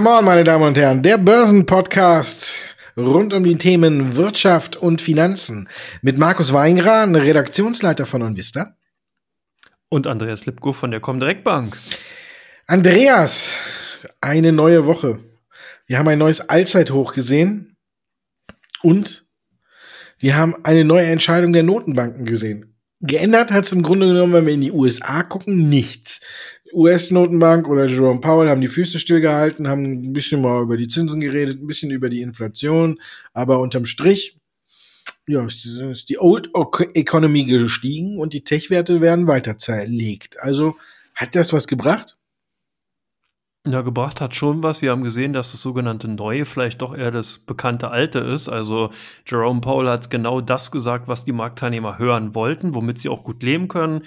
Come on, meine Damen und Herren, der Börsenpodcast rund um die Themen Wirtschaft und Finanzen mit Markus Weingran, Redaktionsleiter von Onvista. Und Andreas Lipko von der Comdirect Bank. Andreas, eine neue Woche. Wir haben ein neues Allzeithoch gesehen und wir haben eine neue Entscheidung der Notenbanken gesehen. Geändert hat es im Grunde genommen, wenn wir in die USA gucken, nichts. US-Notenbank oder Jerome Powell haben die Füße stillgehalten, haben ein bisschen mal über die Zinsen geredet, ein bisschen über die Inflation, aber unterm Strich ja, ist die Old Economy gestiegen und die Tech-Werte werden weiter zerlegt. Also hat das was gebracht? Ja, gebracht hat schon was. Wir haben gesehen, dass das sogenannte Neue vielleicht doch eher das bekannte Alte ist. Also Jerome Powell hat genau das gesagt, was die Marktteilnehmer hören wollten, womit sie auch gut leben können.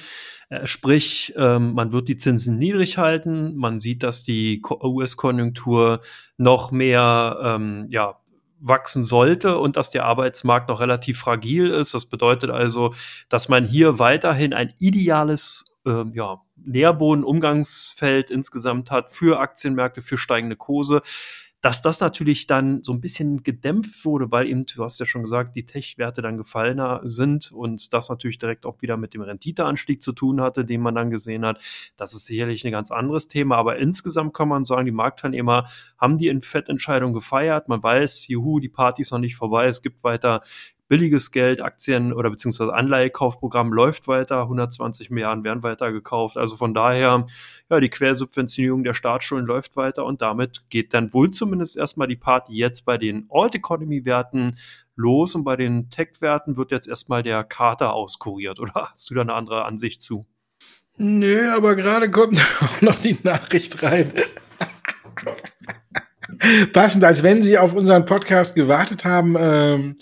Äh, sprich, ähm, man wird die Zinsen niedrig halten. Man sieht, dass die US-Konjunktur noch mehr ähm, ja, wachsen sollte und dass der Arbeitsmarkt noch relativ fragil ist. Das bedeutet also, dass man hier weiterhin ein ideales äh, ja, Nährboden-Umgangsfeld insgesamt hat für Aktienmärkte, für steigende Kurse dass das natürlich dann so ein bisschen gedämpft wurde, weil eben, du hast ja schon gesagt, die Tech-Werte dann gefallener sind und das natürlich direkt auch wieder mit dem Renditeanstieg zu tun hatte, den man dann gesehen hat. Das ist sicherlich ein ganz anderes Thema, aber insgesamt kann man sagen, die Marktteilnehmer haben die Fettentscheidung gefeiert. Man weiß, juhu, die Party ist noch nicht vorbei. Es gibt weiter billiges Geld, Aktien oder beziehungsweise Anleihekaufprogramm läuft weiter, 120 Milliarden werden weiter gekauft. Also von daher, ja, die Quersubventionierung der Staatsschulden läuft weiter und damit geht dann wohl zumindest erstmal die Party jetzt bei den Alt Economy Werten los und bei den Tech-Werten wird jetzt erstmal der Kater auskuriert. Oder hast du da eine andere Ansicht zu? Nö, aber gerade kommt auch noch die Nachricht rein. Passend, als wenn Sie auf unseren Podcast gewartet haben. Ähm,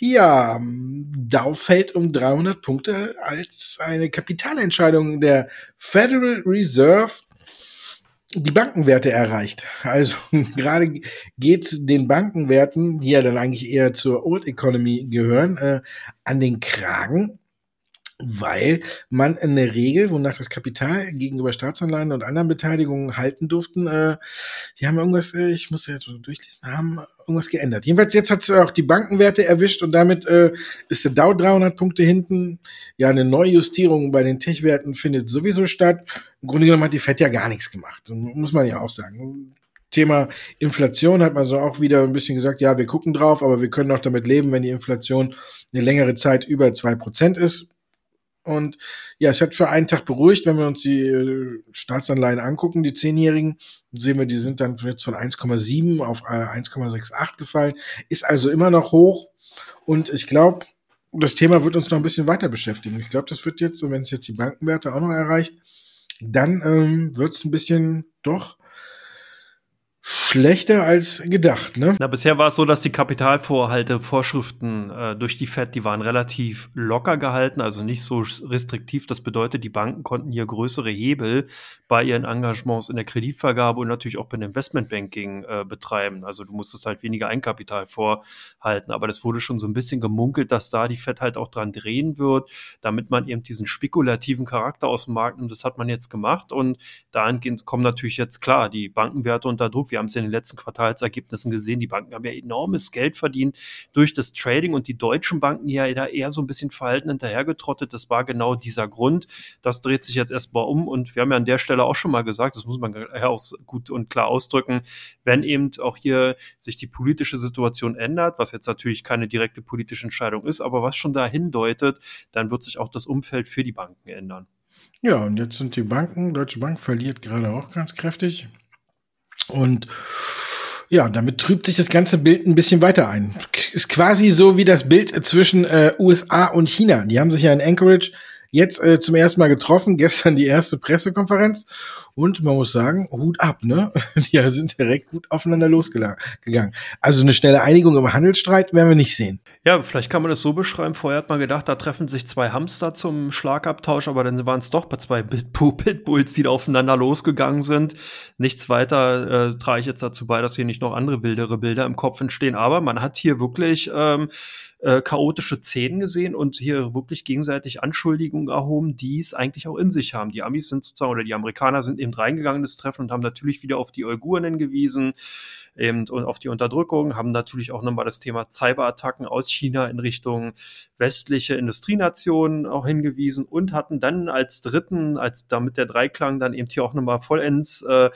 ja, Dow fällt um 300 Punkte als eine Kapitalentscheidung der Federal Reserve die Bankenwerte erreicht. Also gerade geht's den Bankenwerten, die ja dann eigentlich eher zur Old Economy gehören, äh, an den Kragen weil man in der Regel, wonach das Kapital gegenüber Staatsanleihen und anderen Beteiligungen halten durften, äh, die haben irgendwas, äh, ich muss jetzt durchlesen, haben irgendwas geändert. Jedenfalls jetzt hat es auch die Bankenwerte erwischt und damit äh, ist der Dow 300 Punkte hinten. Ja, eine Neujustierung bei den Tech-Werten findet sowieso statt. Im Grunde genommen hat die Fed ja gar nichts gemacht, muss man ja auch sagen. Thema Inflation hat man so auch wieder ein bisschen gesagt, ja, wir gucken drauf, aber wir können auch damit leben, wenn die Inflation eine längere Zeit über zwei Prozent ist und ja, es hat für einen Tag beruhigt, wenn wir uns die äh, Staatsanleihen angucken, die Zehnjährigen, sehen wir, die sind dann jetzt von 1,7 auf 1,68 äh, gefallen, ist also immer noch hoch. Und ich glaube, das Thema wird uns noch ein bisschen weiter beschäftigen. Ich glaube, das wird jetzt, und wenn es jetzt die Bankenwerte auch noch erreicht, dann ähm, wird es ein bisschen doch schlechter als gedacht, ne? Na, bisher war es so, dass die Kapitalvorhalte, Vorschriften äh, durch die FED, die waren relativ locker gehalten, also nicht so restriktiv. Das bedeutet, die Banken konnten hier größere Hebel bei ihren Engagements in der Kreditvergabe und natürlich auch beim Investmentbanking äh, betreiben. Also du musstest halt weniger Eigenkapital vorhalten. Aber das wurde schon so ein bisschen gemunkelt, dass da die FED halt auch dran drehen wird, damit man eben diesen spekulativen Charakter aus dem Markt nimmt. Das hat man jetzt gemacht und dahingehend kommen natürlich jetzt klar die Bankenwerte unter Druck wir haben es in den letzten Quartalsergebnissen gesehen. Die Banken haben ja enormes Geld verdient durch das Trading und die deutschen Banken ja eher so ein bisschen verhalten hinterhergetrottet. Das war genau dieser Grund. Das dreht sich jetzt erstmal um und wir haben ja an der Stelle auch schon mal gesagt, das muss man auch gut und klar ausdrücken, wenn eben auch hier sich die politische Situation ändert, was jetzt natürlich keine direkte politische Entscheidung ist, aber was schon dahin deutet, dann wird sich auch das Umfeld für die Banken ändern. Ja, und jetzt sind die Banken, Deutsche Bank verliert gerade auch ganz kräftig. Und ja, damit trübt sich das ganze Bild ein bisschen weiter ein. Ist quasi so wie das Bild zwischen äh, USA und China. Die haben sich ja in Anchorage jetzt äh, zum ersten Mal getroffen, gestern die erste Pressekonferenz und man muss sagen, Hut ab, ne? Die sind direkt gut aufeinander losgegangen. Also eine schnelle Einigung im Handelsstreit werden wir nicht sehen. Ja, vielleicht kann man das so beschreiben. Vorher hat man gedacht, da treffen sich zwei Hamster zum Schlagabtausch, aber dann waren es doch bei zwei Pitbulls, die da aufeinander losgegangen sind. Nichts weiter äh, trage ich jetzt dazu bei, dass hier nicht noch andere wildere Bilder im Kopf entstehen. Aber man hat hier wirklich ähm, äh, chaotische Szenen gesehen und hier wirklich gegenseitig Anschuldigungen erhoben, die es eigentlich auch in sich haben. Die Amis sind sozusagen oder die Amerikaner sind eben reingegangen das Treffen und haben natürlich wieder auf die Uiguren hingewiesen eben und auf die Unterdrückung, haben natürlich auch nochmal das Thema Cyberattacken aus China in Richtung westliche Industrienationen auch hingewiesen und hatten dann als dritten, als damit der Dreiklang dann eben hier auch nochmal vollends äh,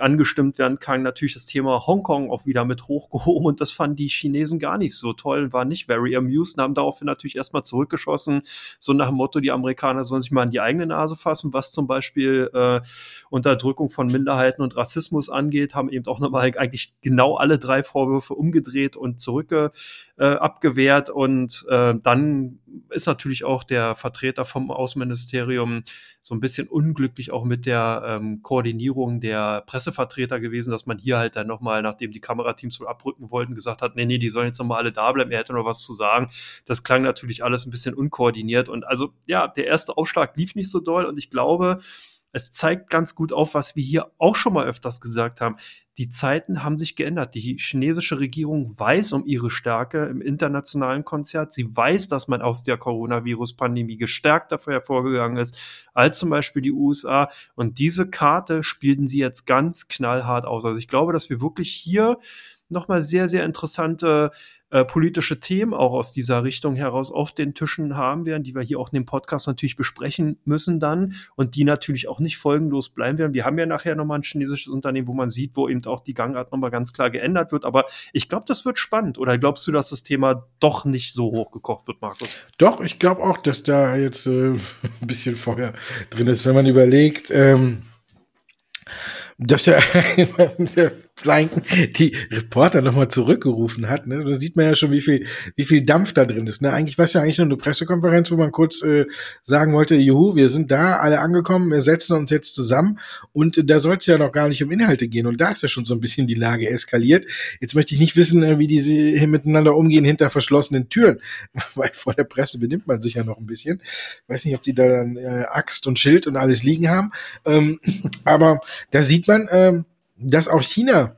angestimmt werden kann, natürlich das Thema Hongkong auch wieder mit hochgehoben. Und das fanden die Chinesen gar nicht so toll, waren nicht very amused, haben daraufhin natürlich erstmal zurückgeschossen, so nach dem Motto, die Amerikaner sollen sich mal in die eigene Nase fassen, was zum Beispiel äh, Unterdrückung von Minderheiten und Rassismus angeht, haben eben auch nochmal eigentlich genau alle drei Vorwürfe umgedreht und zurück äh, abgewehrt. Und äh, dann ist natürlich auch der Vertreter vom Außenministerium so ein bisschen unglücklich auch mit der ähm, Koordinierung der Pressevertreter gewesen, dass man hier halt dann nochmal, nachdem die Kamerateams wohl abrücken wollten, gesagt hat, nee, nee, die sollen jetzt nochmal alle da bleiben, er hätte noch was zu sagen. Das klang natürlich alles ein bisschen unkoordiniert und also ja, der erste Aufschlag lief nicht so doll und ich glaube, es zeigt ganz gut auf, was wir hier auch schon mal öfters gesagt haben. Die Zeiten haben sich geändert. Die chinesische Regierung weiß um ihre Stärke im internationalen Konzert. Sie weiß, dass man aus der Coronavirus-Pandemie gestärkt dafür hervorgegangen ist, als zum Beispiel die USA. Und diese Karte spielten sie jetzt ganz knallhart aus. Also ich glaube, dass wir wirklich hier nochmal sehr, sehr interessante äh, politische Themen auch aus dieser Richtung heraus auf den Tischen haben werden, die wir hier auch in dem Podcast natürlich besprechen müssen dann und die natürlich auch nicht folgenlos bleiben werden. Wir haben ja nachher nochmal ein chinesisches Unternehmen, wo man sieht, wo eben auch die Gangart nochmal ganz klar geändert wird. Aber ich glaube, das wird spannend. Oder glaubst du, dass das Thema doch nicht so hochgekocht wird, Markus? Doch, ich glaube auch, dass da jetzt äh, ein bisschen Feuer drin ist, wenn man überlegt, ähm, dass er Blanken die Reporter nochmal zurückgerufen hat. Ne? Da sieht man ja schon, wie viel, wie viel Dampf da drin ist. Ne? Eigentlich war es ja eigentlich nur eine Pressekonferenz, wo man kurz äh, sagen wollte, juhu, wir sind da, alle angekommen, wir setzen uns jetzt zusammen und äh, da soll es ja noch gar nicht um Inhalte gehen. Und da ist ja schon so ein bisschen die Lage eskaliert. Jetzt möchte ich nicht wissen, äh, wie die miteinander umgehen hinter verschlossenen Türen, weil vor der Presse benimmt man sich ja noch ein bisschen. Weiß nicht, ob die da dann äh, Axt und Schild und alles liegen haben. Ähm, aber da sieht man, ähm, dass auch China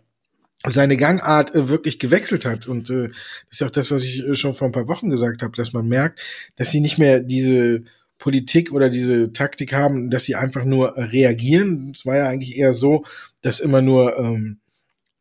seine Gangart äh, wirklich gewechselt hat. Und äh, das ist auch das, was ich äh, schon vor ein paar Wochen gesagt habe, dass man merkt, dass sie nicht mehr diese Politik oder diese Taktik haben, dass sie einfach nur reagieren. Es war ja eigentlich eher so, dass immer nur ähm,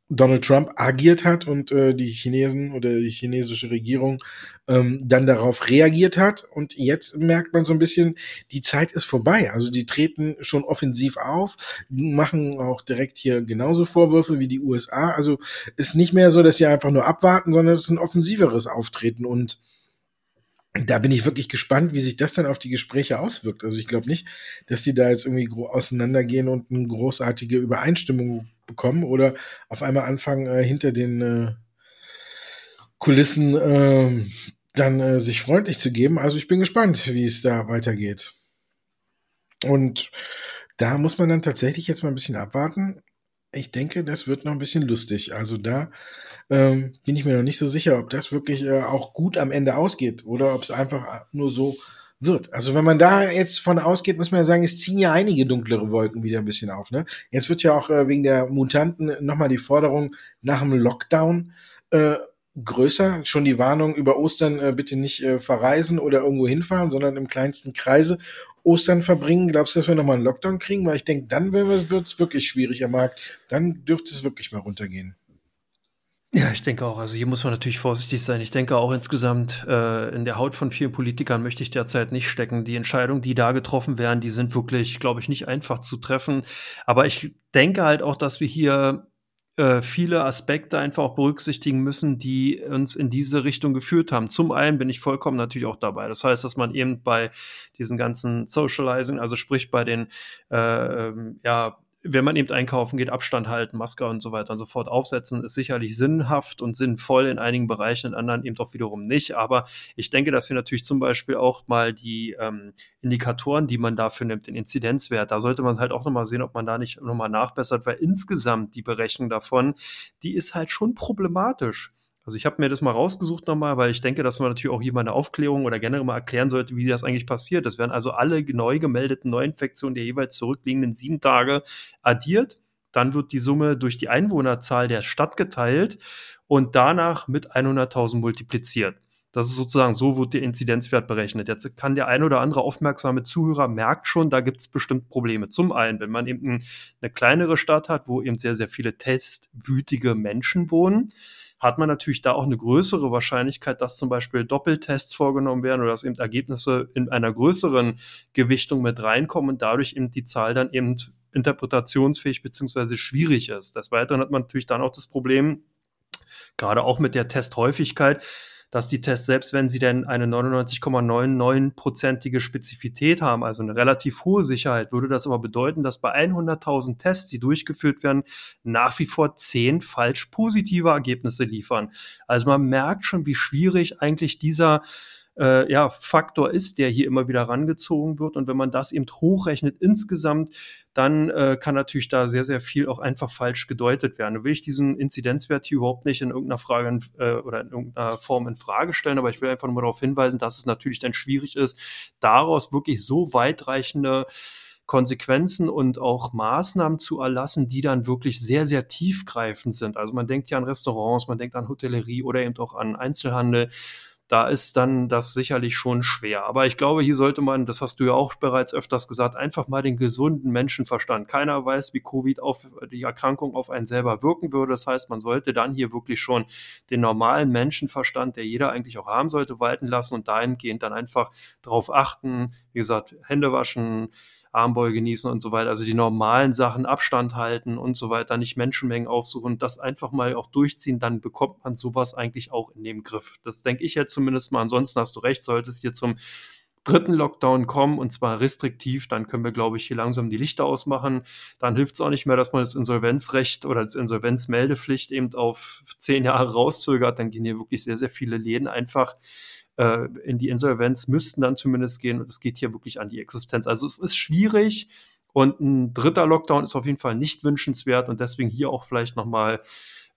Donald Trump agiert hat und äh, die Chinesen oder die chinesische Regierung ähm, dann darauf reagiert hat. Und jetzt merkt man so ein bisschen, die Zeit ist vorbei. Also die treten schon offensiv auf, machen auch direkt hier genauso Vorwürfe wie die USA. Also ist nicht mehr so, dass sie einfach nur abwarten, sondern es ist ein offensiveres Auftreten und da bin ich wirklich gespannt, wie sich das dann auf die Gespräche auswirkt. Also ich glaube nicht, dass die da jetzt irgendwie auseinandergehen und eine großartige Übereinstimmung bekommen oder auf einmal anfangen, äh, hinter den äh, Kulissen äh, dann sich freundlich zu geben. Also ich bin gespannt, wie es da weitergeht. Und da muss man dann tatsächlich jetzt mal ein bisschen abwarten. Ich denke, das wird noch ein bisschen lustig. Also da ähm, bin ich mir noch nicht so sicher, ob das wirklich äh, auch gut am Ende ausgeht oder ob es einfach nur so wird. Also wenn man da jetzt von ausgeht, muss man ja sagen, es ziehen ja einige dunklere Wolken wieder ein bisschen auf. Ne? Jetzt wird ja auch äh, wegen der Mutanten nochmal die Forderung nach dem Lockdown äh, größer. Schon die Warnung über Ostern äh, bitte nicht äh, verreisen oder irgendwo hinfahren, sondern im kleinsten Kreise Ostern verbringen. Glaubst du, dass wir nochmal einen Lockdown kriegen? Weil ich denke, dann wird es wirklich schwierig am Markt. Dann dürfte es wirklich mal runtergehen. Ja, ich denke auch. Also hier muss man natürlich vorsichtig sein. Ich denke auch insgesamt, äh, in der Haut von vielen Politikern möchte ich derzeit nicht stecken. Die Entscheidungen, die da getroffen werden, die sind wirklich, glaube ich, nicht einfach zu treffen. Aber ich denke halt auch, dass wir hier äh, viele Aspekte einfach auch berücksichtigen müssen, die uns in diese Richtung geführt haben. Zum einen bin ich vollkommen natürlich auch dabei. Das heißt, dass man eben bei diesen ganzen Socializing, also sprich bei den äh, ähm, ja, wenn man eben einkaufen geht, Abstand halten, Maske und so weiter und so fort aufsetzen, ist sicherlich sinnhaft und sinnvoll in einigen Bereichen, in anderen eben doch wiederum nicht. Aber ich denke, dass wir natürlich zum Beispiel auch mal die ähm, Indikatoren, die man dafür nimmt, den Inzidenzwert, da sollte man halt auch nochmal sehen, ob man da nicht nochmal nachbessert, weil insgesamt die Berechnung davon, die ist halt schon problematisch. Also ich habe mir das mal rausgesucht nochmal, weil ich denke, dass man natürlich auch hier mal eine Aufklärung oder generell mal erklären sollte, wie das eigentlich passiert. Das werden also alle neu gemeldeten Neuinfektionen der jeweils zurückliegenden sieben Tage addiert. Dann wird die Summe durch die Einwohnerzahl der Stadt geteilt und danach mit 100.000 multipliziert. Das ist sozusagen so, wird der Inzidenzwert berechnet. Jetzt kann der ein oder andere aufmerksame Zuhörer merkt schon, da gibt es bestimmt Probleme. Zum einen, wenn man eben eine kleinere Stadt hat, wo eben sehr, sehr viele testwütige Menschen wohnen, hat man natürlich da auch eine größere Wahrscheinlichkeit, dass zum Beispiel Doppeltests vorgenommen werden oder dass eben Ergebnisse in einer größeren Gewichtung mit reinkommen und dadurch eben die Zahl dann eben interpretationsfähig beziehungsweise schwierig ist. Des Weiteren hat man natürlich dann auch das Problem, gerade auch mit der Testhäufigkeit, dass die Tests, selbst wenn sie denn eine 99,99-prozentige Spezifität haben, also eine relativ hohe Sicherheit, würde das aber bedeuten, dass bei 100.000 Tests, die durchgeführt werden, nach wie vor 10 falsch positive Ergebnisse liefern. Also man merkt schon, wie schwierig eigentlich dieser äh, ja, Faktor ist, der hier immer wieder rangezogen wird. Und wenn man das eben hochrechnet insgesamt, dann äh, kann natürlich da sehr, sehr viel auch einfach falsch gedeutet werden. Da will ich diesen Inzidenzwert hier überhaupt nicht in irgendeiner Frage äh, oder in irgendeiner Form in Frage stellen, aber ich will einfach nur darauf hinweisen, dass es natürlich dann schwierig ist, daraus wirklich so weitreichende Konsequenzen und auch Maßnahmen zu erlassen, die dann wirklich sehr, sehr tiefgreifend sind. Also man denkt ja an Restaurants, man denkt an Hotellerie oder eben auch an Einzelhandel da ist dann das sicherlich schon schwer. Aber ich glaube, hier sollte man, das hast du ja auch bereits öfters gesagt, einfach mal den gesunden Menschenverstand. Keiner weiß, wie Covid auf die Erkrankung auf einen selber wirken würde. Das heißt, man sollte dann hier wirklich schon den normalen Menschenverstand, der jeder eigentlich auch haben sollte, walten lassen und dahingehend dann einfach darauf achten. Wie gesagt, Hände waschen, Armbeuge genießen und so weiter. Also die normalen Sachen, Abstand halten und so weiter, nicht Menschenmengen aufsuchen das einfach mal auch durchziehen, dann bekommt man sowas eigentlich auch in dem Griff. Das denke ich jetzt zumindest mal. Ansonsten hast du recht, sollte es hier zum dritten Lockdown kommen und zwar restriktiv, dann können wir, glaube ich, hier langsam die Lichter ausmachen. Dann hilft es auch nicht mehr, dass man das Insolvenzrecht oder das Insolvenzmeldepflicht eben auf zehn Jahre rauszögert. Dann gehen hier wirklich sehr, sehr viele Läden einfach äh, in die Insolvenz müssten dann zumindest gehen. Und es geht hier wirklich an die Existenz. Also es ist schwierig und ein dritter Lockdown ist auf jeden Fall nicht wünschenswert und deswegen hier auch vielleicht nochmal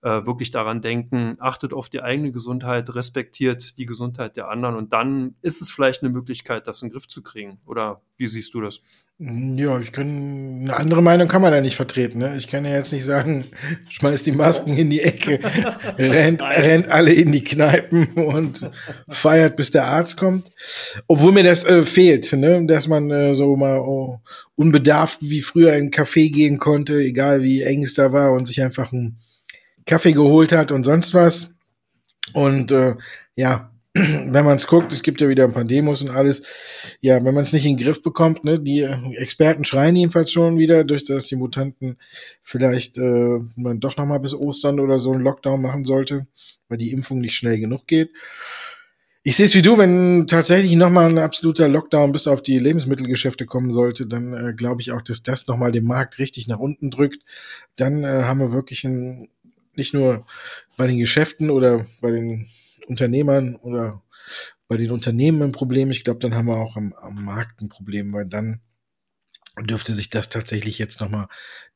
äh, wirklich daran denken, achtet auf die eigene Gesundheit, respektiert die Gesundheit der anderen und dann ist es vielleicht eine Möglichkeit, das in den Griff zu kriegen. Oder wie siehst du das? Ja, ich kann, eine andere Meinung kann man da nicht vertreten. Ne? Ich kann ja jetzt nicht sagen, schmeiß die Masken in die Ecke, rennt, rennt alle in die Kneipen und feiert, bis der Arzt kommt. Obwohl mir das äh, fehlt, ne? dass man äh, so mal oh, unbedarft wie früher in einen Café gehen konnte, egal wie eng es da war und sich einfach einen Kaffee geholt hat und sonst was. Und äh, ja, wenn man es guckt, es gibt ja wieder ein paar Demos und alles. Ja, wenn man es nicht in den Griff bekommt, ne, die Experten schreien jedenfalls schon wieder, durch das die Mutanten vielleicht äh, man doch noch mal bis Ostern oder so einen Lockdown machen sollte, weil die Impfung nicht schnell genug geht. Ich sehe es wie du, wenn tatsächlich noch mal ein absoluter Lockdown bis auf die Lebensmittelgeschäfte kommen sollte, dann äh, glaube ich auch, dass das noch mal den Markt richtig nach unten drückt. Dann äh, haben wir wirklich ein, nicht nur bei den Geschäften oder bei den Unternehmern oder bei den Unternehmen ein Problem. Ich glaube, dann haben wir auch am, am Markt ein Problem, weil dann dürfte sich das tatsächlich jetzt nochmal,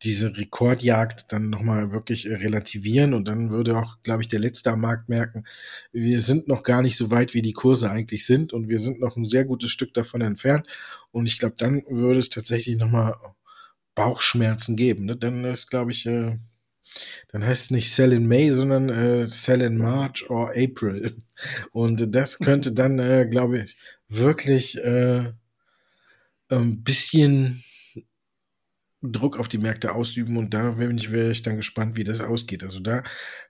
diese Rekordjagd dann nochmal wirklich relativieren und dann würde auch, glaube ich, der Letzte am Markt merken, wir sind noch gar nicht so weit, wie die Kurse eigentlich sind und wir sind noch ein sehr gutes Stück davon entfernt und ich glaube, dann würde es tatsächlich nochmal Bauchschmerzen geben. Ne? Dann ist, glaube ich, äh, dann heißt es nicht Sell in May, sondern äh, Sell in March or April. Und das könnte dann, äh, glaube ich, wirklich äh, ein bisschen Druck auf die Märkte ausüben und da wäre ich, wär ich dann gespannt, wie das ausgeht. Also da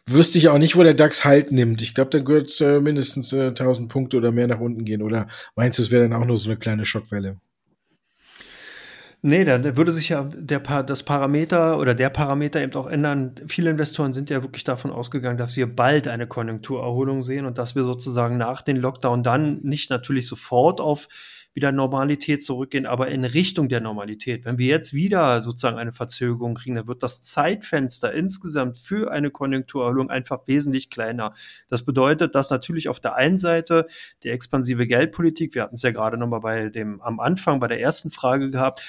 wüsste ich auch nicht, wo der DAX Halt nimmt. Ich glaube, da wird es äh, mindestens äh, 1000 Punkte oder mehr nach unten gehen. Oder meinst du, es wäre dann auch nur so eine kleine Schockwelle? Nee, da würde sich ja der das Parameter oder der Parameter eben auch ändern. Viele Investoren sind ja wirklich davon ausgegangen, dass wir bald eine Konjunkturerholung sehen und dass wir sozusagen nach dem Lockdown dann nicht natürlich sofort auf wieder Normalität zurückgehen, aber in Richtung der Normalität. Wenn wir jetzt wieder sozusagen eine Verzögerung kriegen, dann wird das Zeitfenster insgesamt für eine Konjunkturerholung einfach wesentlich kleiner. Das bedeutet, dass natürlich auf der einen Seite die expansive Geldpolitik, wir hatten es ja gerade nochmal bei dem am Anfang bei der ersten Frage gehabt,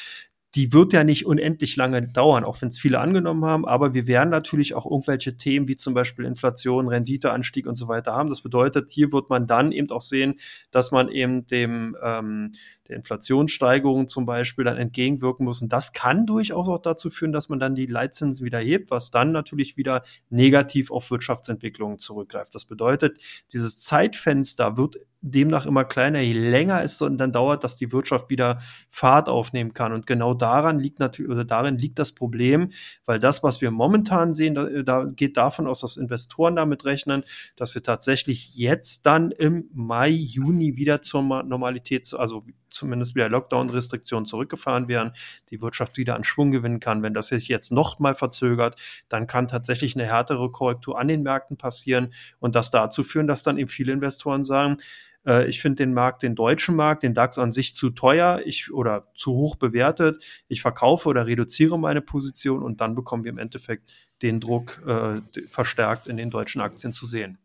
die wird ja nicht unendlich lange dauern, auch wenn es viele angenommen haben. Aber wir werden natürlich auch irgendwelche Themen wie zum Beispiel Inflation, Renditeanstieg und so weiter haben. Das bedeutet, hier wird man dann eben auch sehen, dass man eben dem, ähm, der Inflationssteigerung zum Beispiel dann entgegenwirken muss. Und das kann durchaus auch dazu führen, dass man dann die Leitzinsen wieder hebt, was dann natürlich wieder negativ auf Wirtschaftsentwicklungen zurückgreift. Das bedeutet, dieses Zeitfenster wird demnach immer kleiner, je länger es dann dauert, dass die Wirtschaft wieder Fahrt aufnehmen kann. Und genau daran liegt natürlich, oder darin liegt das Problem, weil das, was wir momentan sehen, da, da geht davon aus, dass Investoren damit rechnen, dass wir tatsächlich jetzt dann im Mai, Juni wieder zur Normalität, also zumindest wieder Lockdown-Restriktionen zurückgefahren werden, die Wirtschaft wieder an Schwung gewinnen kann. Wenn das sich jetzt noch mal verzögert, dann kann tatsächlich eine härtere Korrektur an den Märkten passieren und das dazu führen, dass dann eben viele Investoren sagen, äh, ich finde den Markt, den deutschen Markt, den DAX an sich zu teuer ich, oder zu hoch bewertet. Ich verkaufe oder reduziere meine Position und dann bekommen wir im Endeffekt den Druck äh, verstärkt in den deutschen Aktien zu sehen.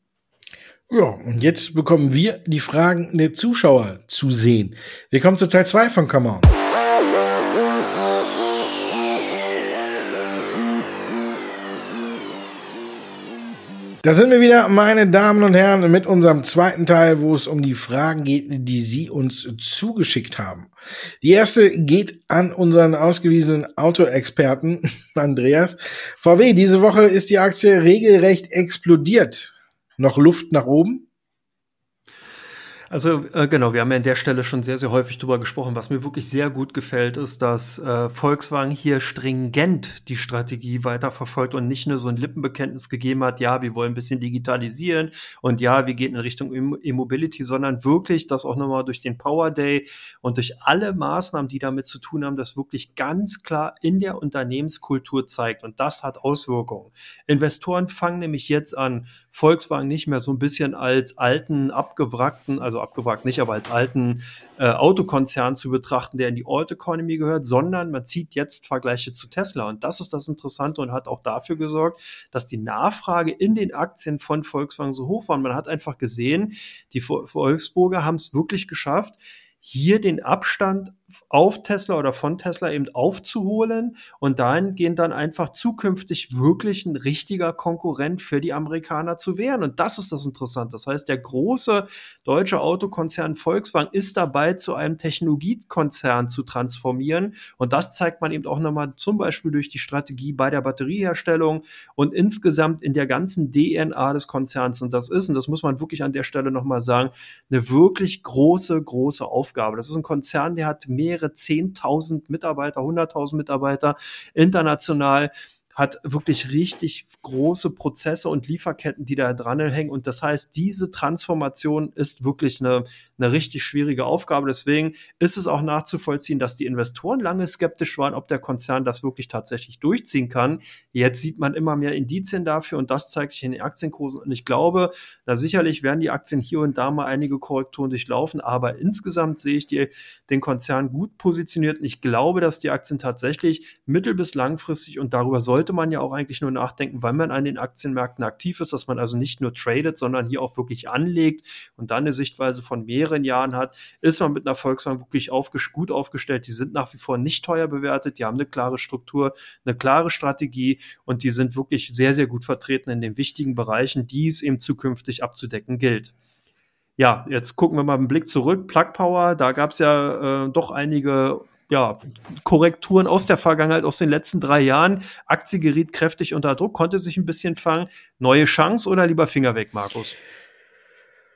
Ja, und jetzt bekommen wir die Fragen der Zuschauer zu sehen. Wir kommen zu Teil 2 von Come On. Da sind wir wieder, meine Damen und Herren, mit unserem zweiten Teil, wo es um die Fragen geht, die Sie uns zugeschickt haben. Die erste geht an unseren ausgewiesenen Autoexperten, Andreas. VW, diese Woche ist die Aktie regelrecht explodiert. Noch Luft nach oben? Also äh, genau, wir haben ja an der Stelle schon sehr, sehr häufig drüber gesprochen. Was mir wirklich sehr gut gefällt, ist, dass äh, Volkswagen hier stringent die Strategie weiterverfolgt und nicht nur so ein Lippenbekenntnis gegeben hat, ja, wir wollen ein bisschen digitalisieren und ja, wir gehen in Richtung E-Mobility, sondern wirklich das auch nochmal durch den Power Day und durch alle Maßnahmen, die damit zu tun haben, das wirklich ganz klar in der Unternehmenskultur zeigt. Und das hat Auswirkungen. Investoren fangen nämlich jetzt an, Volkswagen nicht mehr so ein bisschen als alten, abgewrackten, also also nicht, aber als alten äh, Autokonzern zu betrachten, der in die Old Economy gehört, sondern man zieht jetzt Vergleiche zu Tesla. Und das ist das Interessante und hat auch dafür gesorgt, dass die Nachfrage in den Aktien von Volkswagen so hoch war. Und man hat einfach gesehen, die Wolfsburger haben es wirklich geschafft, hier den Abstand auf Tesla oder von Tesla eben aufzuholen und dahingehend dann einfach zukünftig wirklich ein richtiger Konkurrent für die Amerikaner zu werden. Und das ist das Interessante. Das heißt, der große deutsche Autokonzern Volkswagen ist dabei, zu einem Technologiekonzern zu transformieren. Und das zeigt man eben auch nochmal zum Beispiel durch die Strategie bei der Batterieherstellung und insgesamt in der ganzen DNA des Konzerns. Und das ist, und das muss man wirklich an der Stelle nochmal sagen, eine wirklich große, große Aufgabe. Das ist ein Konzern, der hat mehrere 10.000 Mitarbeiter, 100.000 Mitarbeiter international hat wirklich richtig große Prozesse und Lieferketten, die da dranhängen. Und das heißt, diese Transformation ist wirklich eine, eine richtig schwierige Aufgabe. Deswegen ist es auch nachzuvollziehen, dass die Investoren lange skeptisch waren, ob der Konzern das wirklich tatsächlich durchziehen kann. Jetzt sieht man immer mehr Indizien dafür und das zeigt sich in den Aktienkursen. Und ich glaube, da sicherlich werden die Aktien hier und da mal einige Korrekturen durchlaufen, aber insgesamt sehe ich die, den Konzern gut positioniert. Und ich glaube, dass die Aktien tatsächlich mittel- bis langfristig und darüber sollte sollte man ja auch eigentlich nur nachdenken, weil man an den Aktienmärkten aktiv ist, dass man also nicht nur tradet, sondern hier auch wirklich anlegt und dann eine Sichtweise von mehreren Jahren hat, ist man mit einer Volkswagen wirklich aufges gut aufgestellt. Die sind nach wie vor nicht teuer bewertet, die haben eine klare Struktur, eine klare Strategie und die sind wirklich sehr, sehr gut vertreten in den wichtigen Bereichen, die es eben zukünftig abzudecken gilt ja, jetzt gucken wir mal einen Blick zurück. Plug Power, da gab es ja äh, doch einige ja, Korrekturen aus der Vergangenheit, aus den letzten drei Jahren. Aktie geriet kräftig unter Druck, konnte sich ein bisschen fangen. Neue Chance oder lieber Finger weg, Markus?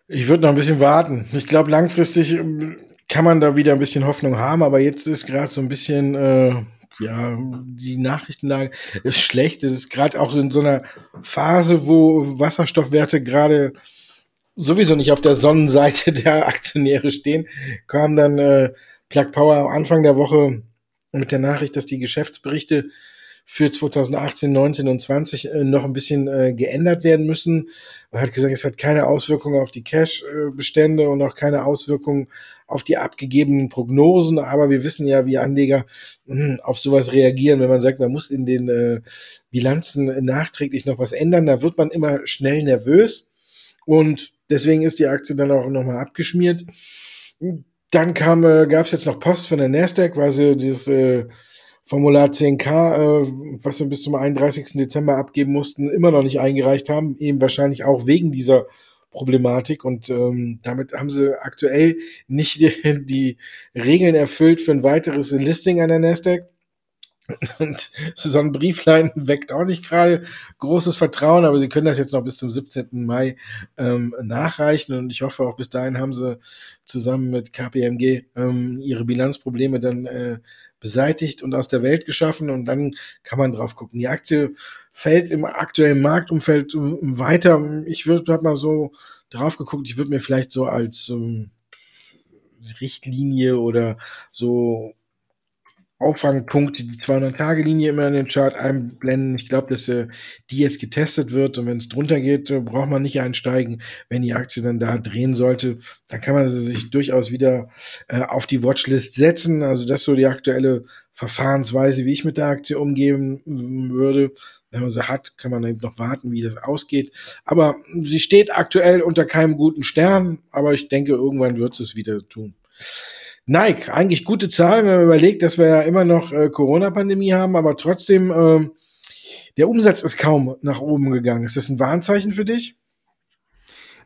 Ich würde noch ein bisschen warten. Ich glaube, langfristig ähm, kann man da wieder ein bisschen Hoffnung haben, aber jetzt ist gerade so ein bisschen, äh, ja, die Nachrichtenlage ist schlecht. Es ist gerade auch in so einer Phase, wo Wasserstoffwerte gerade sowieso nicht auf der Sonnenseite der Aktionäre stehen, kam dann äh, Plug Power am Anfang der Woche mit der Nachricht, dass die Geschäftsberichte für 2018, 19 und 20 äh, noch ein bisschen äh, geändert werden müssen. Man hat gesagt, es hat keine Auswirkungen auf die Cash-Bestände und auch keine Auswirkungen auf die abgegebenen Prognosen. Aber wir wissen ja, wie Anleger mh, auf sowas reagieren, wenn man sagt, man muss in den äh, Bilanzen nachträglich noch was ändern. Da wird man immer schnell nervös. Und deswegen ist die Aktie dann auch nochmal abgeschmiert. Dann kam, äh, gab es jetzt noch Post von der Nasdaq, weil sie dieses äh, Formular 10K, äh, was sie bis zum 31. Dezember abgeben mussten, immer noch nicht eingereicht haben. Eben wahrscheinlich auch wegen dieser Problematik und ähm, damit haben sie aktuell nicht die, die Regeln erfüllt für ein weiteres Listing an der Nasdaq. Und so ein Brieflein weckt auch nicht gerade großes Vertrauen, aber sie können das jetzt noch bis zum 17. Mai ähm, nachreichen und ich hoffe auch bis dahin haben sie zusammen mit KPMG ähm, ihre Bilanzprobleme dann äh, beseitigt und aus der Welt geschaffen und dann kann man drauf gucken. Die Aktie fällt im aktuellen Marktumfeld weiter. Ich würde mal so drauf geguckt, ich würde mir vielleicht so als ähm, Richtlinie oder so Auffangpunkt, die 200-Tage-Linie immer in den Chart einblenden. Ich glaube, dass äh, die jetzt getestet wird und wenn es drunter geht, äh, braucht man nicht einsteigen. Wenn die Aktie dann da drehen sollte, dann kann man sie sich durchaus wieder äh, auf die Watchlist setzen. Also das ist so die aktuelle Verfahrensweise, wie ich mit der Aktie umgehen würde. Wenn man sie hat, kann man eben noch warten, wie das ausgeht. Aber sie steht aktuell unter keinem guten Stern, aber ich denke, irgendwann wird es wieder tun. Nike, eigentlich gute Zahlen, wenn man überlegt, dass wir ja immer noch äh, Corona-Pandemie haben, aber trotzdem, äh, der Umsatz ist kaum nach oben gegangen. Ist das ein Warnzeichen für dich?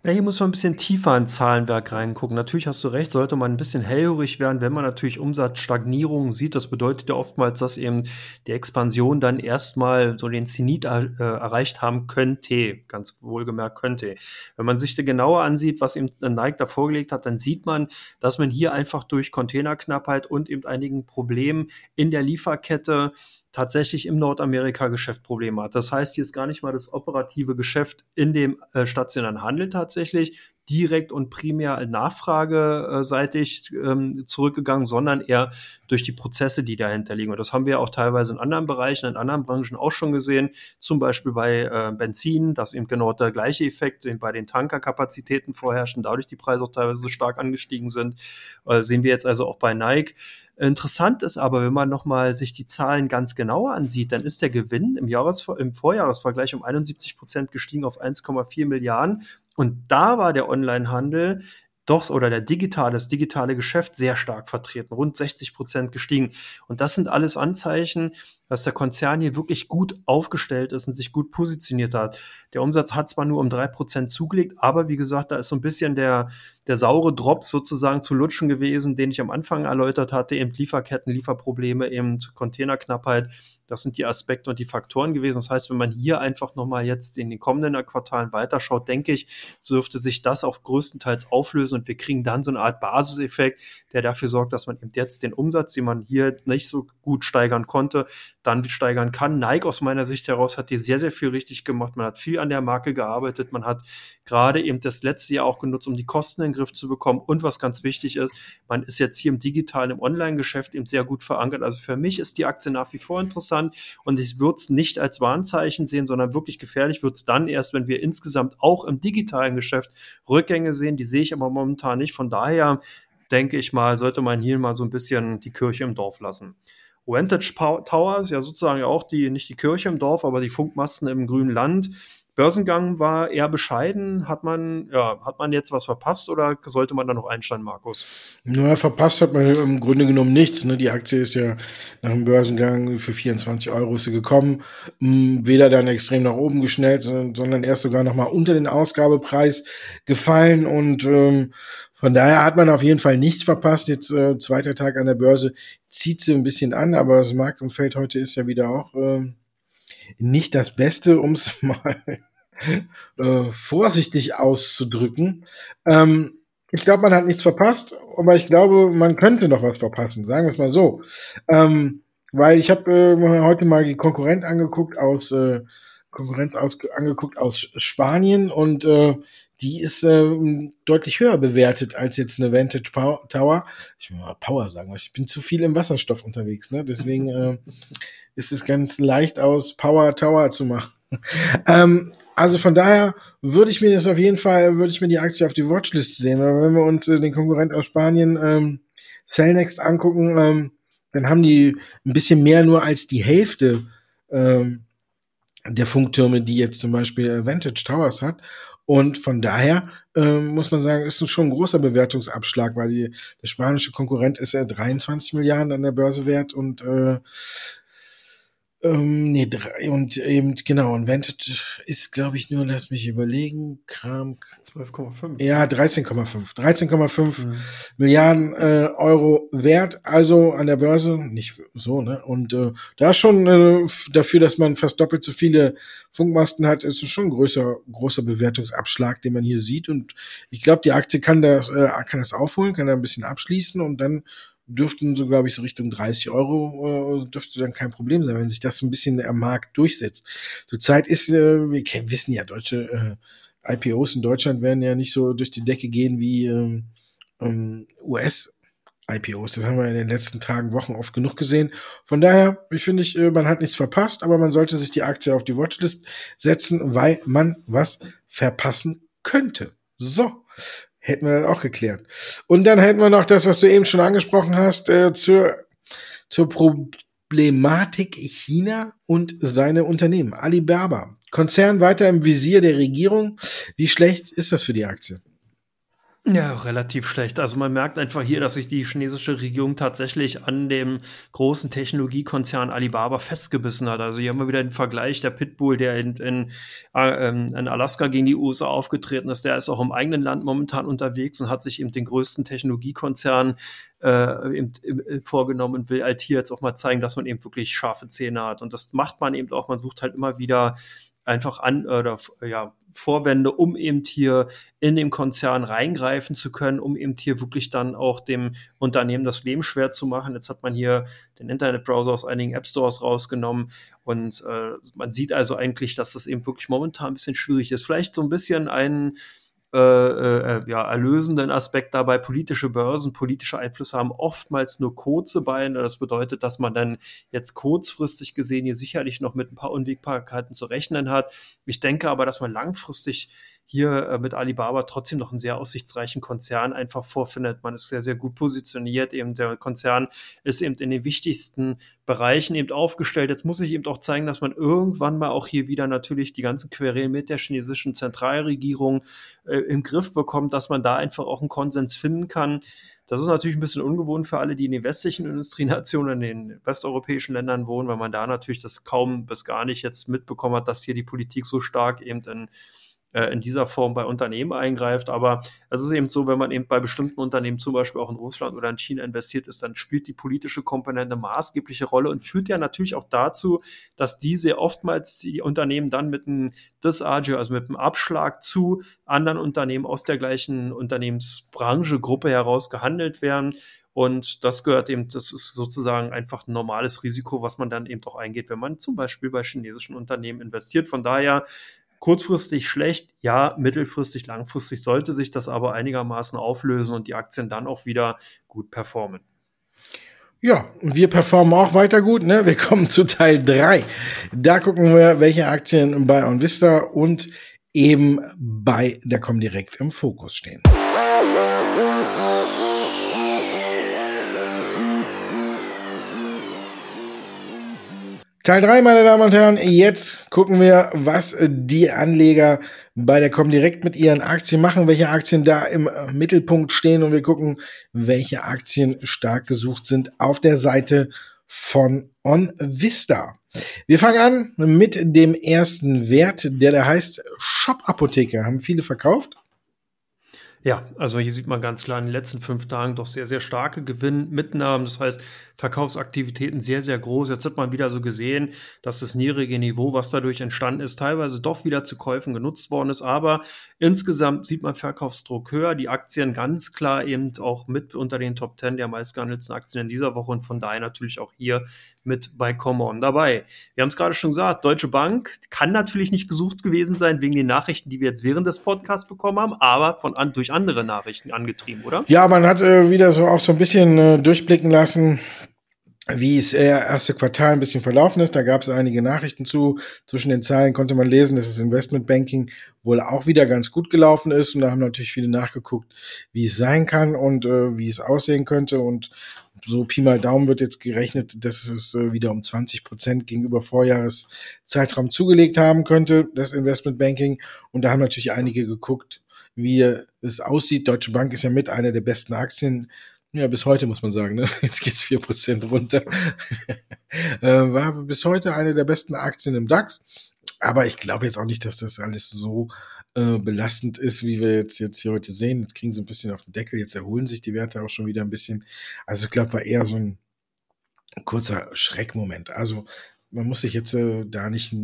Ja, hier muss man ein bisschen tiefer in Zahlenwerk reingucken. Natürlich hast du recht, sollte man ein bisschen hellhörig werden, wenn man natürlich Umsatzstagnierungen sieht. Das bedeutet ja oftmals, dass eben die Expansion dann erstmal so den Zenit äh, erreicht haben könnte. Ganz wohlgemerkt könnte. Wenn man sich da genauer ansieht, was eben Nike da vorgelegt hat, dann sieht man, dass man hier einfach durch Containerknappheit und eben einigen Problemen in der Lieferkette tatsächlich im Nordamerika-Geschäft Probleme hat. Das heißt, hier ist gar nicht mal das operative Geschäft in dem äh, stationären Handel tatsächlich direkt und primär nachfrageseitig ähm, zurückgegangen, sondern eher durch die Prozesse, die dahinter liegen. Und das haben wir auch teilweise in anderen Bereichen, in anderen Branchen auch schon gesehen, zum Beispiel bei äh, Benzin, dass eben genau der gleiche Effekt bei den Tankerkapazitäten vorherrscht und dadurch die Preise auch teilweise so stark angestiegen sind. Äh, sehen wir jetzt also auch bei Nike. Interessant ist aber, wenn man nochmal sich die Zahlen ganz genauer ansieht, dann ist der Gewinn im, Jahres im Vorjahresvergleich um 71 Prozent gestiegen auf 1,4 Milliarden. Und da war der Onlinehandel doch oder der digitale, das digitale Geschäft sehr stark vertreten, rund 60 Prozent gestiegen. Und das sind alles Anzeichen, dass der Konzern hier wirklich gut aufgestellt ist und sich gut positioniert hat. Der Umsatz hat zwar nur um drei Prozent zugelegt, aber wie gesagt, da ist so ein bisschen der, der saure Drops sozusagen zu lutschen gewesen, den ich am Anfang erläutert hatte, eben Lieferketten, Lieferprobleme, eben Containerknappheit. Das sind die Aspekte und die Faktoren gewesen. Das heißt, wenn man hier einfach nochmal jetzt in den kommenden Quartalen weiterschaut, denke ich, dürfte sich das auch größtenteils auflösen und wir kriegen dann so eine Art Basiseffekt, der dafür sorgt, dass man eben jetzt den Umsatz, den man hier nicht so gut steigern konnte, dann steigern kann. Nike aus meiner Sicht heraus hat hier sehr, sehr viel richtig gemacht. Man hat viel an der Marke gearbeitet. Man hat gerade eben das letzte Jahr auch genutzt, um die Kosten in den Griff zu bekommen. Und was ganz wichtig ist, man ist jetzt hier im digitalen, im Online-Geschäft eben sehr gut verankert. Also für mich ist die Aktie nach wie vor interessant und ich würde es nicht als Warnzeichen sehen, sondern wirklich gefährlich wird es dann erst, wenn wir insgesamt auch im digitalen Geschäft Rückgänge sehen. Die sehe ich aber momentan nicht. Von daher denke ich mal, sollte man hier mal so ein bisschen die Kirche im Dorf lassen. Vantage Tower ist ja sozusagen auch die, nicht die Kirche im Dorf, aber die Funkmasten im grünen Land. Börsengang war eher bescheiden. Hat man, ja, hat man jetzt was verpasst oder sollte man da noch einsteigen, Markus? Na, verpasst hat man im Grunde genommen nichts. Ne? Die Aktie ist ja nach dem Börsengang für 24 Euro ist sie gekommen. Hm, weder dann extrem nach oben geschnellt, sondern erst sogar noch mal unter den Ausgabepreis gefallen und ähm, von daher hat man auf jeden Fall nichts verpasst. Jetzt äh, zweiter Tag an der Börse zieht sie ein bisschen an, aber das Marktumfeld heute ist ja wieder auch äh, nicht das Beste, um es mal äh, vorsichtig auszudrücken. Ähm, ich glaube, man hat nichts verpasst, aber ich glaube, man könnte noch was verpassen, sagen wir es mal so. Ähm, weil ich habe äh, heute mal die Konkurrent angeguckt aus äh, Konkurrenz aus, angeguckt aus Spanien und äh, die ist äh, deutlich höher bewertet als jetzt eine Vantage Power Tower. Ich will mal Power sagen, weil ich bin zu viel im Wasserstoff unterwegs, ne? Deswegen äh, ist es ganz leicht aus Power Tower zu machen. ähm, also von daher würde ich mir das auf jeden Fall, würde ich mir die Aktie auf die Watchlist sehen. Aber wenn wir uns äh, den Konkurrent aus Spanien, ähm, Cellnext angucken, ähm, dann haben die ein bisschen mehr nur als die Hälfte ähm, der Funktürme, die jetzt zum Beispiel Vantage Towers hat. Und von daher äh, muss man sagen, ist es schon ein großer Bewertungsabschlag, weil die, der spanische Konkurrent ist ja 23 Milliarden an der Börse wert und äh, Ähm, nee, drei, und eben, genau, und Vantage ist, glaube ich, nur, lass mich überlegen, Kram. 12,5. Ja, 13,5. 13,5 mhm. Milliarden äh, Euro wert, also an der Börse, nicht so, ne? Und äh, da ist schon äh, dafür, dass man fast doppelt so viele Funkmasten hat, ist es schon ein größer, großer Bewertungsabschlag, den man hier sieht. Und ich glaube, die Aktie kann das, äh, kann das aufholen, kann da ein bisschen abschließen und dann dürften so, glaube ich, so Richtung 30 Euro äh, dürfte dann kein Problem sein, wenn sich das ein bisschen am Markt durchsetzt. Zurzeit ist, äh, wir kennen, wissen ja, deutsche äh, IPOs in Deutschland werden ja nicht so durch die Decke gehen wie ähm, ähm, US. IPOs, das haben wir in den letzten Tagen, Wochen oft genug gesehen. Von daher, ich finde, ich, äh, man hat nichts verpasst, aber man sollte sich die Aktie auf die Watchlist setzen, weil man was verpassen könnte. So, Hätten wir dann auch geklärt. Und dann hätten wir noch das, was du eben schon angesprochen hast, äh, zur, zur Problematik China und seine Unternehmen. Alibaba. Konzern weiter im Visier der Regierung. Wie schlecht ist das für die Aktie? Ja, relativ schlecht. Also man merkt einfach hier, dass sich die chinesische Regierung tatsächlich an dem großen Technologiekonzern Alibaba festgebissen hat. Also hier haben wir wieder den Vergleich, der Pitbull, der in, in, äh, in Alaska gegen die USA aufgetreten ist, der ist auch im eigenen Land momentan unterwegs und hat sich eben den größten Technologiekonzern äh, eben, eben, vorgenommen und will halt hier jetzt auch mal zeigen, dass man eben wirklich scharfe Zähne hat. Und das macht man eben auch, man sucht halt immer wieder einfach an oder ja Vorwände, um eben hier in dem Konzern reingreifen zu können, um eben hier wirklich dann auch dem Unternehmen das Leben schwer zu machen. Jetzt hat man hier den Internetbrowser aus einigen App Stores rausgenommen und äh, man sieht also eigentlich, dass das eben wirklich momentan ein bisschen schwierig ist. Vielleicht so ein bisschen ein äh, äh, ja, erlösenden Aspekt dabei. Politische Börsen, politische Einflüsse haben oftmals nur kurze Beine. Das bedeutet, dass man dann jetzt kurzfristig gesehen hier sicherlich noch mit ein paar Unwägbarkeiten zu rechnen hat. Ich denke aber, dass man langfristig hier äh, mit Alibaba trotzdem noch einen sehr aussichtsreichen Konzern einfach vorfindet. Man ist sehr, sehr gut positioniert. Eben der Konzern ist eben in den wichtigsten Bereichen eben aufgestellt. Jetzt muss ich eben auch zeigen, dass man irgendwann mal auch hier wieder natürlich die ganzen Querelen mit der chinesischen Zentralregierung äh, im Griff bekommt, dass man da einfach auch einen Konsens finden kann. Das ist natürlich ein bisschen ungewohnt für alle, die in den westlichen Industrienationen, in den westeuropäischen Ländern wohnen, weil man da natürlich das kaum bis gar nicht jetzt mitbekommen hat, dass hier die Politik so stark eben in äh, in dieser Form bei Unternehmen eingreift. Aber es ist eben so, wenn man eben bei bestimmten Unternehmen, zum Beispiel auch in Russland oder in China investiert ist, dann spielt die politische Komponente maßgebliche Rolle und führt ja natürlich auch dazu, dass diese oftmals die Unternehmen dann mit einem Disagio, also mit einem Abschlag zu anderen Unternehmen aus der gleichen Unternehmensbranche, Gruppe heraus gehandelt werden. Und das gehört eben, das ist sozusagen einfach ein normales Risiko, was man dann eben auch eingeht, wenn man zum Beispiel bei chinesischen Unternehmen investiert. Von daher kurzfristig schlecht, ja, mittelfristig, langfristig sollte sich das aber einigermaßen auflösen und die Aktien dann auch wieder gut performen. Ja, wir performen auch weiter gut. Ne? Wir kommen zu Teil 3. Da gucken wir, welche Aktien bei OnVista und eben bei der Comdirect im Fokus stehen. Teil 3, meine Damen und Herren. Jetzt gucken wir, was die Anleger bei der Comdirect mit ihren Aktien machen, welche Aktien da im Mittelpunkt stehen und wir gucken, welche Aktien stark gesucht sind auf der Seite von OnVista. Wir fangen an mit dem ersten Wert, der da heißt Shop Apotheke. Haben viele verkauft? Ja, also hier sieht man ganz klar in den letzten fünf Tagen doch sehr, sehr starke Gewinnmitnahmen. Das heißt, Verkaufsaktivitäten sehr, sehr groß. Jetzt hat man wieder so gesehen, dass das niedrige Niveau, was dadurch entstanden ist, teilweise doch wieder zu Käufen genutzt worden ist. Aber insgesamt sieht man Verkaufsdruck höher. Die Aktien ganz klar eben auch mit unter den Top 10 der meistgehandelten Aktien in dieser Woche und von daher natürlich auch hier mit bei Common dabei. Wir haben es gerade schon gesagt, Deutsche Bank kann natürlich nicht gesucht gewesen sein wegen den Nachrichten, die wir jetzt während des Podcasts bekommen haben, aber von an, durch andere Nachrichten angetrieben, oder? Ja, man hat äh, wieder so auch so ein bisschen äh, durchblicken lassen, wie es äh, erste Quartal ein bisschen verlaufen ist. Da gab es einige Nachrichten zu. Zwischen den Zeilen konnte man lesen, dass das Investmentbanking wohl auch wieder ganz gut gelaufen ist. Und da haben natürlich viele nachgeguckt, wie es sein kann und äh, wie es aussehen könnte. Und so Pi mal Daumen wird jetzt gerechnet, dass es äh, wieder um 20 Prozent gegenüber Vorjahreszeitraum zugelegt haben könnte, das Investmentbanking. Und da haben natürlich einige geguckt, wie es aussieht. Deutsche Bank ist ja mit einer der besten Aktien Ja, bis heute muss man sagen, ne? Jetzt geht's vier Prozent runter. äh, war bis heute eine der besten Aktien im DAX. Aber ich glaube jetzt auch nicht, dass das alles so äh, belastend ist, wie wir jetzt, jetzt hier heute sehen. Jetzt kriegen sie ein bisschen auf den Deckel, jetzt erholen sich die Werte auch schon wieder ein bisschen. Also ich glaube, war eher so ein kurzer Schreckmoment. Also man muss sich jetzt äh, da nicht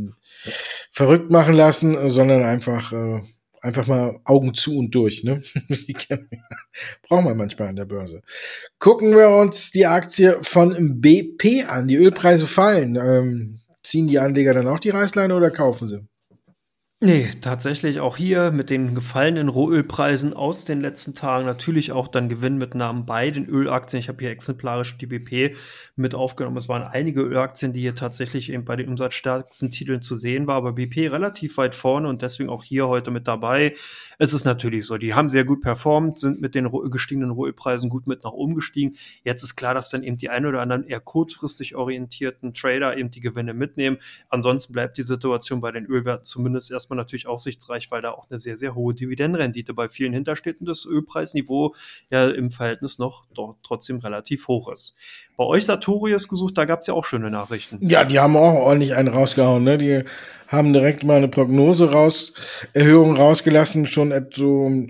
verrückt machen lassen, sondern einfach äh, einfach mal Augen zu und durch, ne? Brauchen wir manchmal an der Börse. Gucken wir uns die Aktie von BP an. Die Ölpreise fallen. Ähm, ziehen die Anleger dann auch die Reißleine oder kaufen sie? Nee, tatsächlich auch hier mit den gefallenen Rohölpreisen aus den letzten Tagen natürlich auch dann Gewinnmitnahmen bei den Ölaktien. Ich habe hier exemplarisch die BP mit aufgenommen. Es waren einige Ölaktien, die hier tatsächlich eben bei den umsatzstärksten Titeln zu sehen war, aber BP relativ weit vorne und deswegen auch hier heute mit dabei. Es ist natürlich so, die haben sehr gut performt, sind mit den gestiegenen Rohölpreisen gut mit nach oben gestiegen. Jetzt ist klar, dass dann eben die ein oder anderen eher kurzfristig orientierten Trader eben die Gewinne mitnehmen. Ansonsten bleibt die Situation bei den Ölwerten zumindest erstmal natürlich aussichtsreich, weil da auch eine sehr, sehr hohe Dividendenrendite bei vielen hintersteht und das Ölpreisniveau ja im Verhältnis noch trotzdem relativ hoch ist. Bei euch Sartorius gesucht, da gab es ja auch schöne Nachrichten. Ja, die haben auch ordentlich einen rausgehauen, ne? Die haben direkt mal eine Prognose raus, Erhöhung rausgelassen, schon so,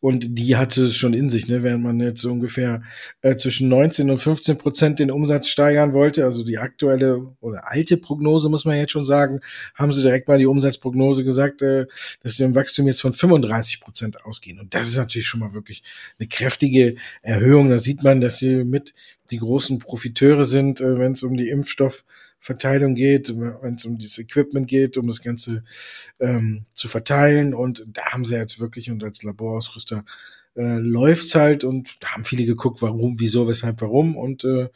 und die hatte es schon in sich, ne, während man jetzt so ungefähr äh, zwischen 19 und 15 Prozent den Umsatz steigern wollte, also die aktuelle oder alte Prognose, muss man jetzt schon sagen, haben sie direkt mal die Umsatzprognose gesagt, äh, dass sie im Wachstum jetzt von 35 Prozent ausgehen. Und das ist natürlich schon mal wirklich eine kräftige Erhöhung. Da sieht man, dass sie mit die großen Profiteure sind, äh, wenn es um die Impfstoff Verteilung geht, wenn es um dieses Equipment geht, um das Ganze ähm, zu verteilen. Und da haben sie jetzt wirklich und als Laborausrüster äh, läuft's halt und da haben viele geguckt, warum, wieso, weshalb, warum. Und äh,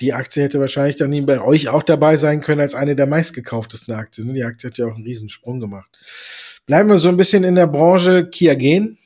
die Aktie hätte wahrscheinlich dann bei euch auch dabei sein können als eine der meistgekauftesten Aktien. Die Aktie hat ja auch einen riesen Sprung gemacht. Bleiben wir so ein bisschen in der Branche Kia Gen.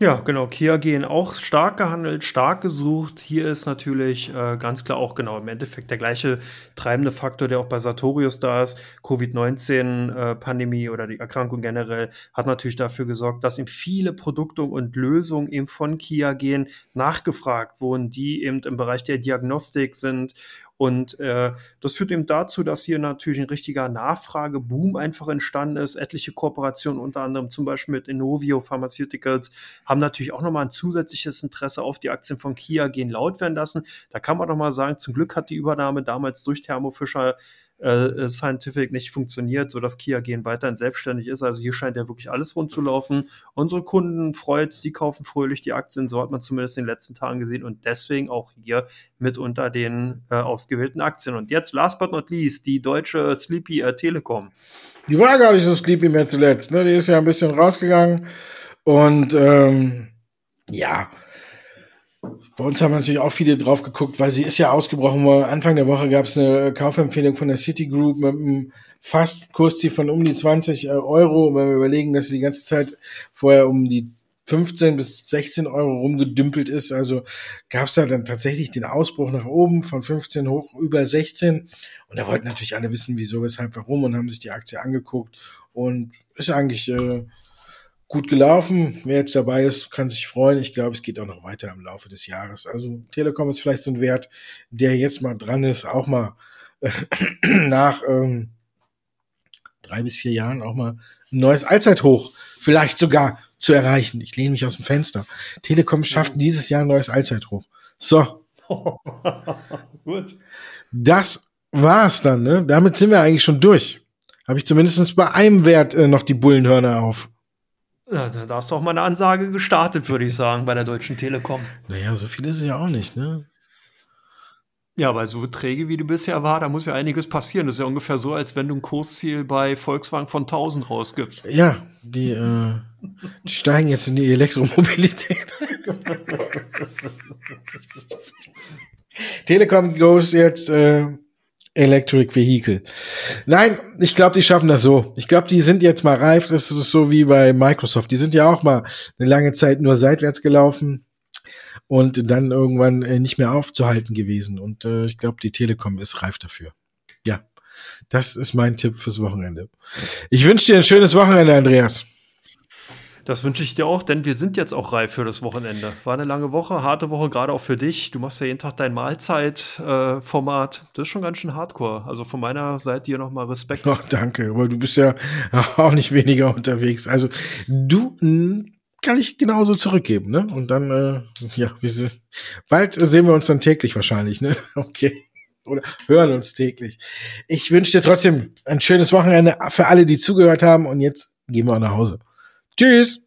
Ja, genau. Kia gehen auch stark gehandelt, stark gesucht. Hier ist natürlich äh, ganz klar auch genau im Endeffekt der gleiche treibende Faktor, der auch bei Sartorius da ist. Covid-19-Pandemie äh, oder die Erkrankung generell hat natürlich dafür gesorgt, dass eben viele Produkte und Lösungen eben von Kia gehen nachgefragt wurden, die eben im Bereich der Diagnostik sind und äh, das führt eben dazu, dass hier natürlich ein richtiger Nachfrageboom einfach entstanden ist. Etliche Kooperationen, unter anderem zum Beispiel mit Innovio Pharmaceuticals, haben natürlich auch nochmal ein zusätzliches Interesse auf die Aktien von Kia gehen laut werden lassen. Da kann man doch mal sagen, zum Glück hat die Übernahme damals durch Thermo Fisher äh, Scientific nicht funktioniert, sodass Kia gehen weiterhin selbstständig ist. Also hier scheint ja wirklich alles rund zu laufen. Unsere Kunden freut, die kaufen fröhlich die Aktien, so hat man zumindest in den letzten Tagen gesehen und deswegen auch hier mit unter den äh, ausgewählten Aktien. Und jetzt, last but not least, die deutsche Sleepy äh, Telekom. Die war gar nicht so sleepy mehr zuletzt, ne? Die ist ja ein bisschen rausgegangen und ähm, ja, bei uns haben natürlich auch viele drauf geguckt, weil sie ist ja ausgebrochen. Anfang der Woche gab es eine Kaufempfehlung von der Citigroup mit einem fast Kursziel von um die 20 äh, Euro. Wenn wir überlegen, dass sie die ganze Zeit vorher um die 15 bis 16 Euro rumgedümpelt ist. Also gab es da dann tatsächlich den Ausbruch nach oben von 15 hoch über 16. Und da wollten natürlich alle wissen, wieso, weshalb, warum und haben sich die Aktie angeguckt. Und ist eigentlich äh, gut gelaufen. Wer jetzt dabei ist, kann sich freuen. Ich glaube, es geht auch noch weiter im Laufe des Jahres. Also Telekom ist vielleicht so ein Wert, der jetzt mal dran ist, auch mal äh, nach ähm, drei bis vier Jahren auch mal ein neues Allzeithoch vielleicht sogar zu erreichen. Ich lehne mich aus dem Fenster. Telekom schafft dieses Jahr ein neues Allzeithoch. So. Gut. Das war's dann, ne? Damit sind wir eigentlich schon durch. Habe ich zumindest bei einem Wert äh, noch die Bullenhörner auf. Ja, da hast du auch mal eine Ansage gestartet, würde ich sagen, bei der Deutschen Telekom. Naja, so viel ist es ja auch nicht, ne? Ja, weil so träge wie du bisher war, da muss ja einiges passieren. Das ist ja ungefähr so, als wenn du ein Kursziel bei Volkswagen von 1000 rausgibst. Ja, die, äh, die steigen jetzt in die Elektromobilität. Telekom goes jetzt äh, Electric Vehicle. Nein, ich glaube, die schaffen das so. Ich glaube, die sind jetzt mal reif. Das ist so wie bei Microsoft. Die sind ja auch mal eine lange Zeit nur seitwärts gelaufen und dann irgendwann äh, nicht mehr aufzuhalten gewesen. Und äh, ich glaube, die Telekom ist reif dafür. Ja, das ist mein Tipp fürs Wochenende. Ich wünsche dir ein schönes Wochenende, Andreas. Das wünsche ich dir auch, denn wir sind jetzt auch reif für das Wochenende. War eine lange Woche, harte Woche, gerade auch für dich. Du machst ja jeden Tag dein Mahlzeitformat. Äh, das ist schon ganz schön hardcore. Also von meiner Seite hier nochmal Respekt. Oh, danke, weil du bist ja auch nicht weniger unterwegs. Also du kann ich genauso zurückgeben, ne? Und dann, äh, ja, wir sind, bald sehen wir uns dann täglich wahrscheinlich, ne? Okay. Oder hören uns täglich. Ich wünsche dir trotzdem ein schönes Wochenende für alle, die zugehört haben. Und jetzt gehen wir nach Hause. Tschüss.